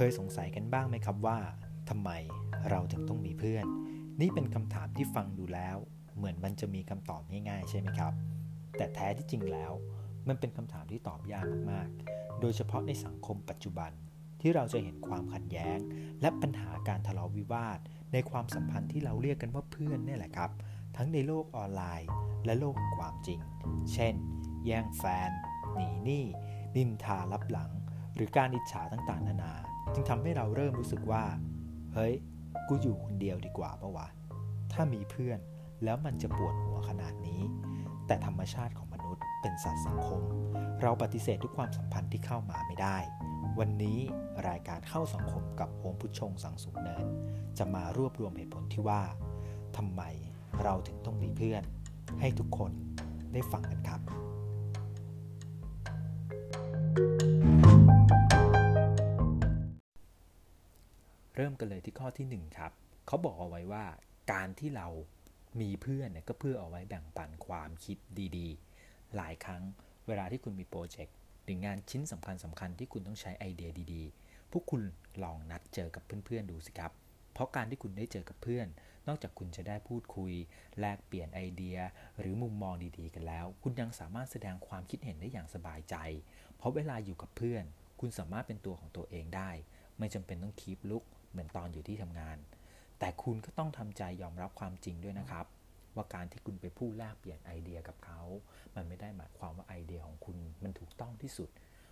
คยสงสัยกันบ้างไหมครับว่าทำไมเราถึงต้องมีเพื่อน นี่เป็นคำถามที่ฟังดูแล้ว เหมือนมันจะมีคำตอบง่ายๆ ใช่ไหมครับ แต่แท้ที่จริงแล้ว มันเป็นคำถามที่ตอบยากมากๆ โดยเฉพาะในสังคมปัจจุบันที่เราจะเห็นความขัดแย้ง และปัญหาการทะเลาะวิวาท ในความสัมพันธ์ที่เราเรียกกันว่าเพื่อนนี่แหละครับ ทั้งในโลกออนไลน์ และโลกความจริง เช่น แย่งแฟน หนีหนี้นินทารับหลัง หรือการอิจฉาต่างๆ นานา จึงทำให้เราเริ่มรู้สึกว่า เฮ้ย กูอยู่คนเดียวดีกว่าปะวะ ถ้ามีเพื่อนแล้วมันจะปวดหัวขนาดนี้ แต่ธรรมชาติของมนุษย์เป็นสัตว์สังคม เราปฏิเสธทุกความสัมพันธ์ที่เข้ามาไม่ได้ วันนี้รายการเข้าสังคมกับองค์พุชงสังสูงเนิน จะมารวบรวมเหตุผลที่ว่าทำไมเราถึงต้องมีเพื่อน ให้ทุกคนได้ฟังกันครับ เริ่มกันเลยที่ข้อที่ 1 ครับ เขาบอกเอาไว้ว่า การที่เรามีเพื่อนเนี่ยก็เพื่อเอาไว้แบ่งปันความคิดดีๆ หลายครั้งเวลาที่คุณมีโปรเจกต์หรืองานชิ้นสำคัญสำคัญที่คุณต้องใช้ไอเดียดีๆ พวกคุณลองนัดเจอกับเพื่อนๆดูสิครับ เพราะการที่คุณได้เจอกับเพื่อน นอกจากคุณจะได้พูดคุย แลกเปลี่ยนไอเดีย หรือมุมมองดีๆ กันแล้ว คุณยังสามารถแสดงความคิดเห็นได้อย่างสบายใจ เพราะเวลาอยู่กับเพื่อน คุณสามารถเป็นตัวของตัวเองได้ ไม่จำเป็นต้องคีบลุก เหมือนตอนอยู่ที่ทำงาน แต่คุณก็ต้องทำใจยอมรับความจริงด้วยนะครับ ว่าการที่คุณไปพูดแลกเปลี่ยนไอเดียกับเขา มันไม่ได้หมายความว่าไอเดียของคุณมันถูกต้องที่สุด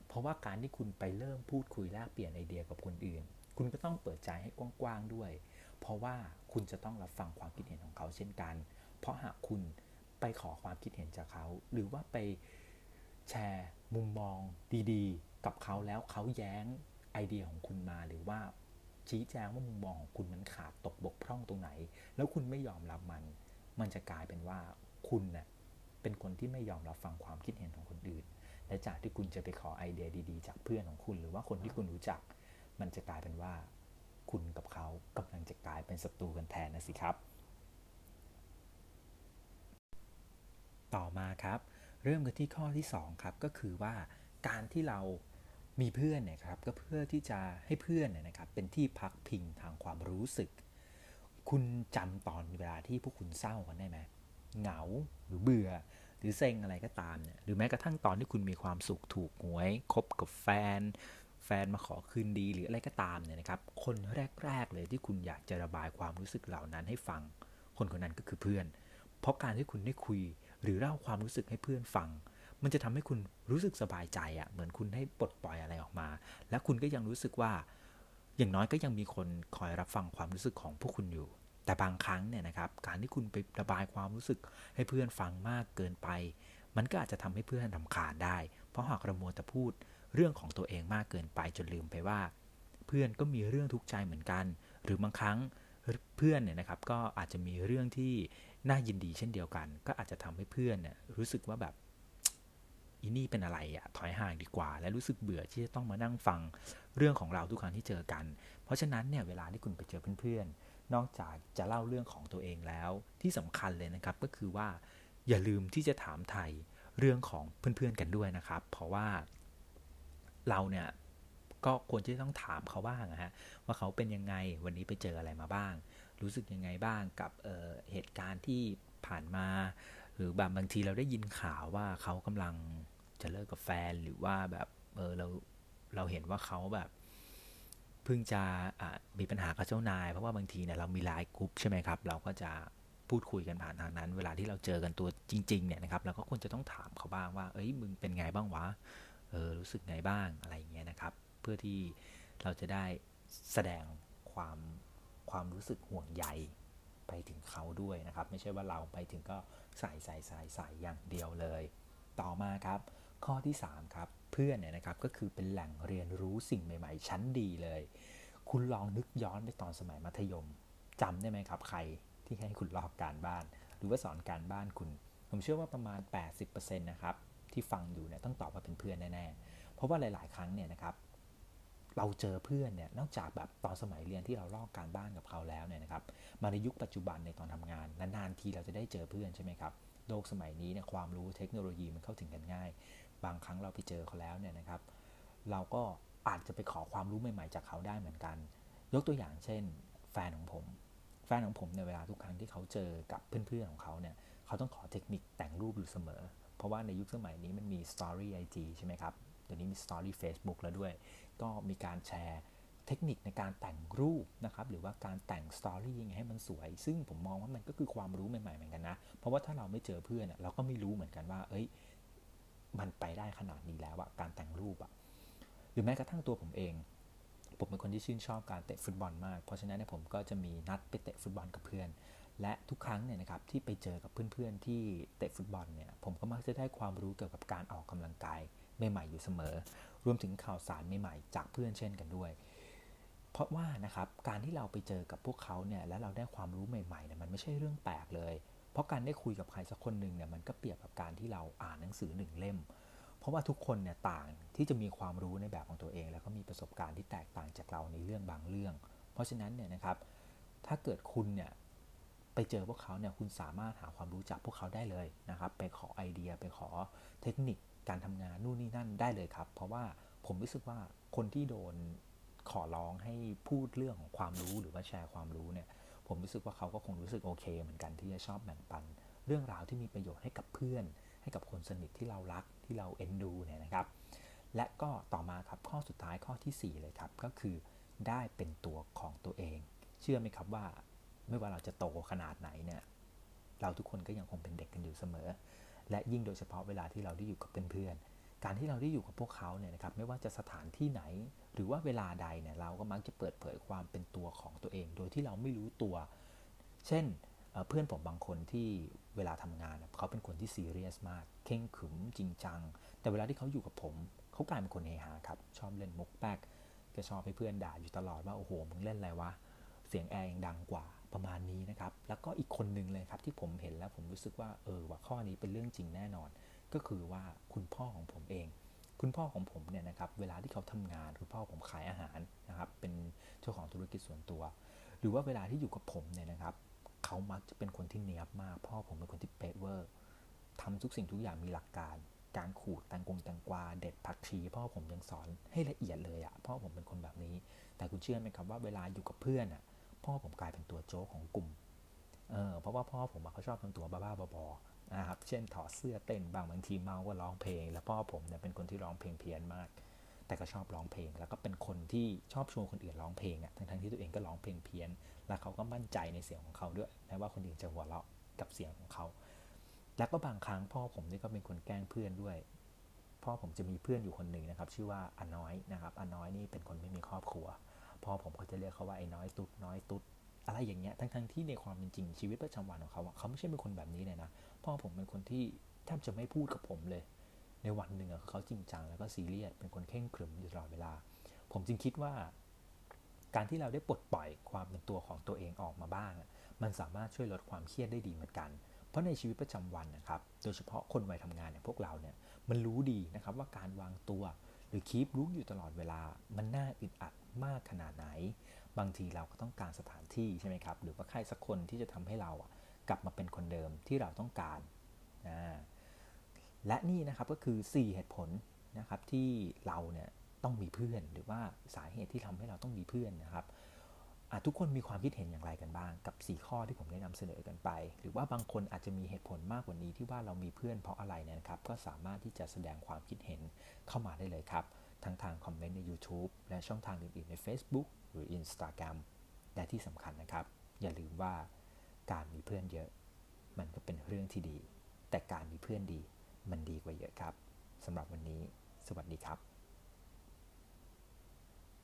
เพราะว่าการที่คุณไปเริ่มพูดคุยแลกเปลี่ยนไอเดียกับคนอื่น คุณก็ต้องเปิดใจให้กว้างๆด้วย เพราะว่าคุณจะต้องรับฟังความคิดเห็นของเขาเช่นกัน เพราะหากคุณไปขอความคิดเห็นจากเขา หรือว่าไปแชร์มุมมองดีๆ กับเขาแล้วเขาแย้งไอเดียของคุณมาหรือว่า ชี้แจงว่ามุมมองของคุณมันขาดตกบกพร่องตรงไหน แล้วคุณไม่ยอมรับมัน มันจะกลายเป็นว่าคุณเนะ่ยเป็นคนที่ไม่ยอมรับฟังความคิดเห็นของคนอื่น และจากที่คุณจะไปขอไอเดียดีๆ จากเพื่อนของคุณ หรือว่าคนที่คุณรู้จัก มันจะกลายเป็นว่า คุณกับเขากำลังจะกลายเป็นศัตรูกันแทนนะสิครับ ต่อมาครับ เริ่มกันที่ข้อที่ 2 ครับ ก็คือว่าการที่เรา มีเพื่อนเนี่ยครับก็เพื่อที่จะให้เพื่อนเนี่ยนะครับเป็นที่พักพิงทางความรู้สึก คุณจำตอนเวลาที่พวกคุณเศร้ากันได้ไหมเหงาหรือเบื่อ หรือเซ็งอะไรก็ตามเนี่ยหรือแม้กระทั่งตอนที่คุณมีความสุขถูกหวยคบกับแฟน แฟนมาขอคืนดีหรืออะไรก็ตามเนี่ยนะครับ คนแรก ๆ เลยที่คุณอยากจะระบายความรู้สึกเหล่านั้นให้ฟัง คนคนนั้นก็คือเพื่อน เพราะการที่คุณได้คุยหรือเล่าความรู้สึกให้เพื่อนฟัง มันจะทำให้คุณรู้สึกสบายใจอะ่ะเหมือนคุณให้ปลดปล่อยอะไรออกมา และคุณก็ยังรู้สึกว่า อย่างน้อยก็ยังมีคนคอยรับฟังความรู้สึกของพวกคุณอยู่ แต่บางครั้งเนี่ยนะครับ การที่คุณไประบายความรู้สึกให้เพื่อนฟังมากเกินไป มันก็อาจจะทำให้เพื่อนทำขาดได้ เพราะหากเรามัวแต่พูดเรื่องของตัวเองมากเกินไปจนลืมไปว่า เพื่อนก็มีเรื่องทุกข์ใจเหมือนกัน หรือบางครั้งเพื่อนเนี่ยนะครับก็อาจจะมีเรื่องที่น่ายินดีเช่นเดียวกัน ก็อาจจะทำให้เพื่อนเนี่ยรู้สึกว่าแบบ อีนี่เป็นอะไรอะถอยห่างดีกว่า และรู้สึกเบื่อที่จะต้องมานั่งฟังเรื่องของเราทุกครั้งที่เจอกัน เพราะฉะนั้นเนี่ยเวลาที่คุณไปเจอเพื่อนๆ นอกจากจะเล่าเรื่องของตัวเองแล้ว ที่สำคัญเลยนะครับก็คือว่าอย่าลืมที่จะถามไทยเรื่องของเพื่อนๆกันด้วยนะครับ เพราะว่าเราเนี่ยก็ควรที่ต้องถามเขาบ้างนะฮะว่าเขาเป็นยังไงวันนี้ไปเจออะไรมาบ้าง รู้สึกยังไงบ้างกับเเหตุการณ์ที่ผ่านมา หรือแบบบางทีเราได้ยินข่าวว่าเขากำลังจะเลิกกับแฟนหรือว่าแบบเออเราเราเห็นว่าเขาแบบเพิ่งจะมีปัญหากับเจ้านาย เพราะว่าบางทีเนี่ยเรามีไลน์กรุ๊ปใช่ไหมครับ เราก็จะพูดคุยกันผ่านทางนั้น เวลาที่เราเจอกันตัวจริง ๆ เนี่ยนะครับเราก็ควรจะต้องถามเขาบ้างว่า เอ้ยมึงเป็นไงบ้างวะเออรู้สึกไงบ้างอะไรอย่างเงี้ยนะครับ เพื่อที่เราจะได้แสดงความความรู้สึกห่วงใย ไปถึงเขาด้วยนะครับ ไม่ใช่ว่าเราไปถึงก็ใส่ใส่ใส่ใส่อย่างเดียวเลย ต่อมาครับ ข้อที่ 3 ครับ เพื่อนเนี่ยนะครับก็คือเป็นแหล่งเรียนรู้สิ่งใหม่ ๆ ชั้นดีเลย คุณลองนึกย้อนไปตอนสมัยมัธยมจำได้ไหมครับใครที่ให้คุณลอกการบ้าน หรือว่าสอนการบ้านคุณ ผมเชื่อว่าประมาณ 80%นะครับที่ฟังอยู่เนี่ยต้องตอบว่าเป็นเพื่อนแน่ๆเพราะว่าหลาย ๆ ครั้งเนี่ยนะครับ เราเจอเพื่อนเนี่ยนอกจากแบบตอนสมัยเรียนที่เราลอกการบ้านกับเขาแล้วเนี่ยนะครับมาในยุคปัจจุบันในตอนทำงานนานๆทีเราจะได้เจอเพื่อนใช่ไหมครับโลกสมัยนี้เนี่ยความรู้เทคโนโลยีมันเข้าถึงกันง่าย บางครั้งเราไปเจอเขาแล้วเนี่ยนะครับ เราก็อาจจะไปขอความรู้ใหม่ๆ จากเขาได้เหมือนกัน ยกตัวอย่างเช่น แฟนของผม แฟนของผมในเวลาทุกครั้งที่เขาเจอกับเพื่อนๆของเขาเนี่ยเขาต้องขอเทคนิคแต่งรูปอยู่เสมอ เพราะว่าในยุคสมัยนี้มันมี Story IG ใช่ไหมครับ เดี๋ยวนี้มี Story Facebook แล้วด้วย ก็มีการแชร์เทคนิคในการแต่งรูปนะครับ หรือว่าการแต่งสตอรี่ยังไงให้มันสวย ซึ่งผมมองว่ามันก็คือความรู้ใหม่ๆเหมือนกันนะ เพราะว่าถ้าเราไม่เจอเพื่อนเราก็ไม่รู้เหมือนกันว่า เอ้ย มันไปได้ขนาดนี้แล้วอะการแต่งรูปอะหรือแม้กระทั่งตัวผมเอง ผมเป็นคนที่ชื่นชอบการเตะฟุตบอลมาก เพราะฉะนั้นเนี่ยผมก็จะมีนัดไปเตะฟุตบอลกับเพื่อน และทุกครั้งเนี่ยนะครับที่ไปเจอกับเพื่อนๆที่เตะฟุตบอลเนี่ย ผมก็มักจะได้ความรู้เกี่ยวกับการออกกำลังกาย ใหม่ๆอยู่เสมอ รวมถึงข่าวสารใหม่ๆจากเพื่อนเช่นกันด้วย เพราะว่านะครับการที่เราไปเจอกับพวกเขาเนี่ยแล้วเราได้ความรู้ใหม่ๆเนี่ยมันไม่ใช่เรื่องแปลกเลย เพราะการได้คุยกับใครสักคนหนึ่งเนี่ยมันก็เปรียบกับการที่เราอ่านหนังสือหนึ่งเล่ม เพราะว่าทุกคนเนี่ยต่างที่จะมีความรู้ในแบบของตัวเอง แล้วก็มีประสบการณ์ที่แตกต่างจากเราในเรื่องบางเรื่อง เพราะฉะนั้นเนี่ยนะครับถ้าเกิดคุณเนี่ยไปเจอพวกเขาเนี่ยคุณสามารถหาความรู้จากพวกเขาได้เลยนะครับ ไปขอไอเดีย ไปขอเทคนิค การทำงานนู่นนี่นั่นได้เลยครับ เพราะว่าผมรู้สึกว่าคนที่โดนขอร้องให้พูดเรื่องของความรู้หรือว่าแชร์ความรู้เนี่ย ผมรู้สึกว่าเขาก็คงรู้สึกโอเค เหมือนกันที่จะชอบแบ่งปัน เรื่องราวที่มีประโยชน์ให้กับเพื่อน ให้กับคนสนิทที่เรารักที่เราเอ็นดูเนี่ยนะครับ และก็ต่อมาครับข้อสุดท้ายข้อที่ 4 เลยครับ ก็คือได้เป็นตัวของตัวเอง เชื่อไหมครับว่าไม่ว่าเราจะโตขนาดไหนเนี่ยเราทุกคนก็ยังคงเป็นเด็กกันอยู่เสมอ และยิ่งโดยเฉพาะเวลาที่เราได้อยู่กับเพื่อนๆ การที่เราได้อยู่กับพวกเขาเนี่ยนะครับไม่ว่าจะสถานที่ไหน หรือว่าเวลาใดเนี่ยเราก็มักจะเปิดเผยความเป็นตัวของตัวเอง โดยที่เราไม่รู้ตัว เช่นเพื่อนผมบางคนที่เวลาทำงานเขาเป็นคนที่ซีเรียสมาก เข่งขึมจริงจัง แต่เวลาที่เขาอยู่กับผม เขากลายเป็นคนเฮฮาครับ ชอบเล่นมุกแป๊กก็ชอบให้เพื่อนด่าอยู่ตลอดว่าโอ้โหมึงเล่นอะไรวะ เสียงแอร์ยังดังกว่า ประมาณนี้นะครับ แล้วก็อีกคนหนึ่งเลยครับที่ผมเห็นแล้วผมรู้สึกว่าเออว่าข้อนี้เป็นเรื่องจริงแน่นอน ก็คือว่าคุณพ่อของผมเอง คุณพ่อของผมเนี่ยนะครับเวลาที่เขาทำงานคุณพ่อผมขายอาหารนะครับเป็นเจ้าของธุรกิจส่วนตัว หรือว่าเวลาที่อยู่กับผมเนี่ยนะครับเขามักจะเป็นคนที่เนียบมาก พ่อผมเป็นคนที่เป๊ะเวอร์ทำทุกสิ่งทุกอย่างมีหลักการการขูดแตงกงแตงกวาเด็ดผักชีพ่อผมยังสอนให้ละเอียดเลยอะพ่อผมเป็นคนแบบนี้ แต่คุณเชื่อไหมครับว่าเวลาอยู่กับเพื่อนอะ พ่อผมกลายเป็นตัวโจ๊กของกลุ่มเออเพราะว่าพ่อผมเขาชอบทำตัวบ้าๆบอๆนะครับเช่นถอดเสื้อเต้นบางบางทีเมาก็ร้องเพลง แล้วพ่อผมเนี่ยเป็นคนที่ร้องเพลงเพี้ยนมาก แต่ก็ชอบร้องเพลง แล้วก็เป็นคนที่ชอบชวนคนอื่นร้องเพลงอะทั้งๆที่ตัวเองก็ร้องเพลงเพี้ยน แล้วเขาก็มั่นใจในเสียงของเขาด้วยแม้ว่าคนอื่นจะหัวเราะกับเสียงของเขา แล้วก็บางครั้งพ่อผมนี่ก็เป็นคนแกล้งเพื่อนด้วยพ่อผมจะมีเพื่อนอยู่คนหนึ่งนะครับ ชื่อว่าอน้อยนะครับอน้อยนี่เป็นคนไม่มีครอบครัว พ่อผมก็จะเรียกเขาว่าไอ้น้อยตุ๊ดน้อยตุ๊ดอะไรอย่างเงี้ยทั้งๆทที่ในความเป็นจริงชีวิตประจำวันของเขาเขาไม่ใช่เป็นคนแบบนี้เลยนะพ่อผมเป็นคนที่แทบจะไม่พูดกับผมเลย ในวันหนึ่งเขาจริงจังแล้วก็ซีเรียสเป็นคนเข่งขรึมอยู่ตลอดเวลา ผมจึงคิดว่า การที่เราได้ปลดปล่อยความเป็นตัวของตัวเองออกมาบ้าง มันสามารถช่วยลดความเครียดได้ดีเหมือนกัน เพราะในชีวิตประจำวันนะครับโดยเฉพาะคนวัยทำงานเนี่ยพวกเราเนี่ยมันรู้ดีนะครับว่าการวางตัว หรือคีบรู้อยู่ตลอดเวลา มันน่าอึดอัด มากขนาดไหน บางทีเราก็ต้องการสถานที่ใช่ไหมครับ หรือว่าใครสักคนที่จะทำให้เราอะกลับมาเป็นคนเดิมที่เราต้องการนะและนี่นะครับก็คือ 4 เหตุผลนะครับที่เราเนี่ยต้องมีเพื่อน หรือว่าสาเหตุที่ทำให้เราต้องมีเพื่อนนะครับทุกคนมีความคิดเห็นอย่างไรกันบ้าง กับ 4 ข้อที่ผมได้นำเสนอกันไป หรือว่าบางคนอาจจะมีเหตุผลมากกว่านี้ที่ว่าเรามีเพื่อนเพราะอะไรเนี่ยครับ ก็สามารถที่จะแสดงความคิดเห็นเข้ามาได้เลยครับ ทั้งทางคอมเมนต์ใน YouTube และช่องทางอื่นๆใน Facebook หรือ Instagram และที่สำคัญนะครับ อย่าลืมว่าการมีเพื่อนเยอะ มันก็เป็นเรื่องที่ดี แต่การมีเพื่อนดีมันดีกว่าเยอะครับสำหรับวันนี้ สวัสดีครับ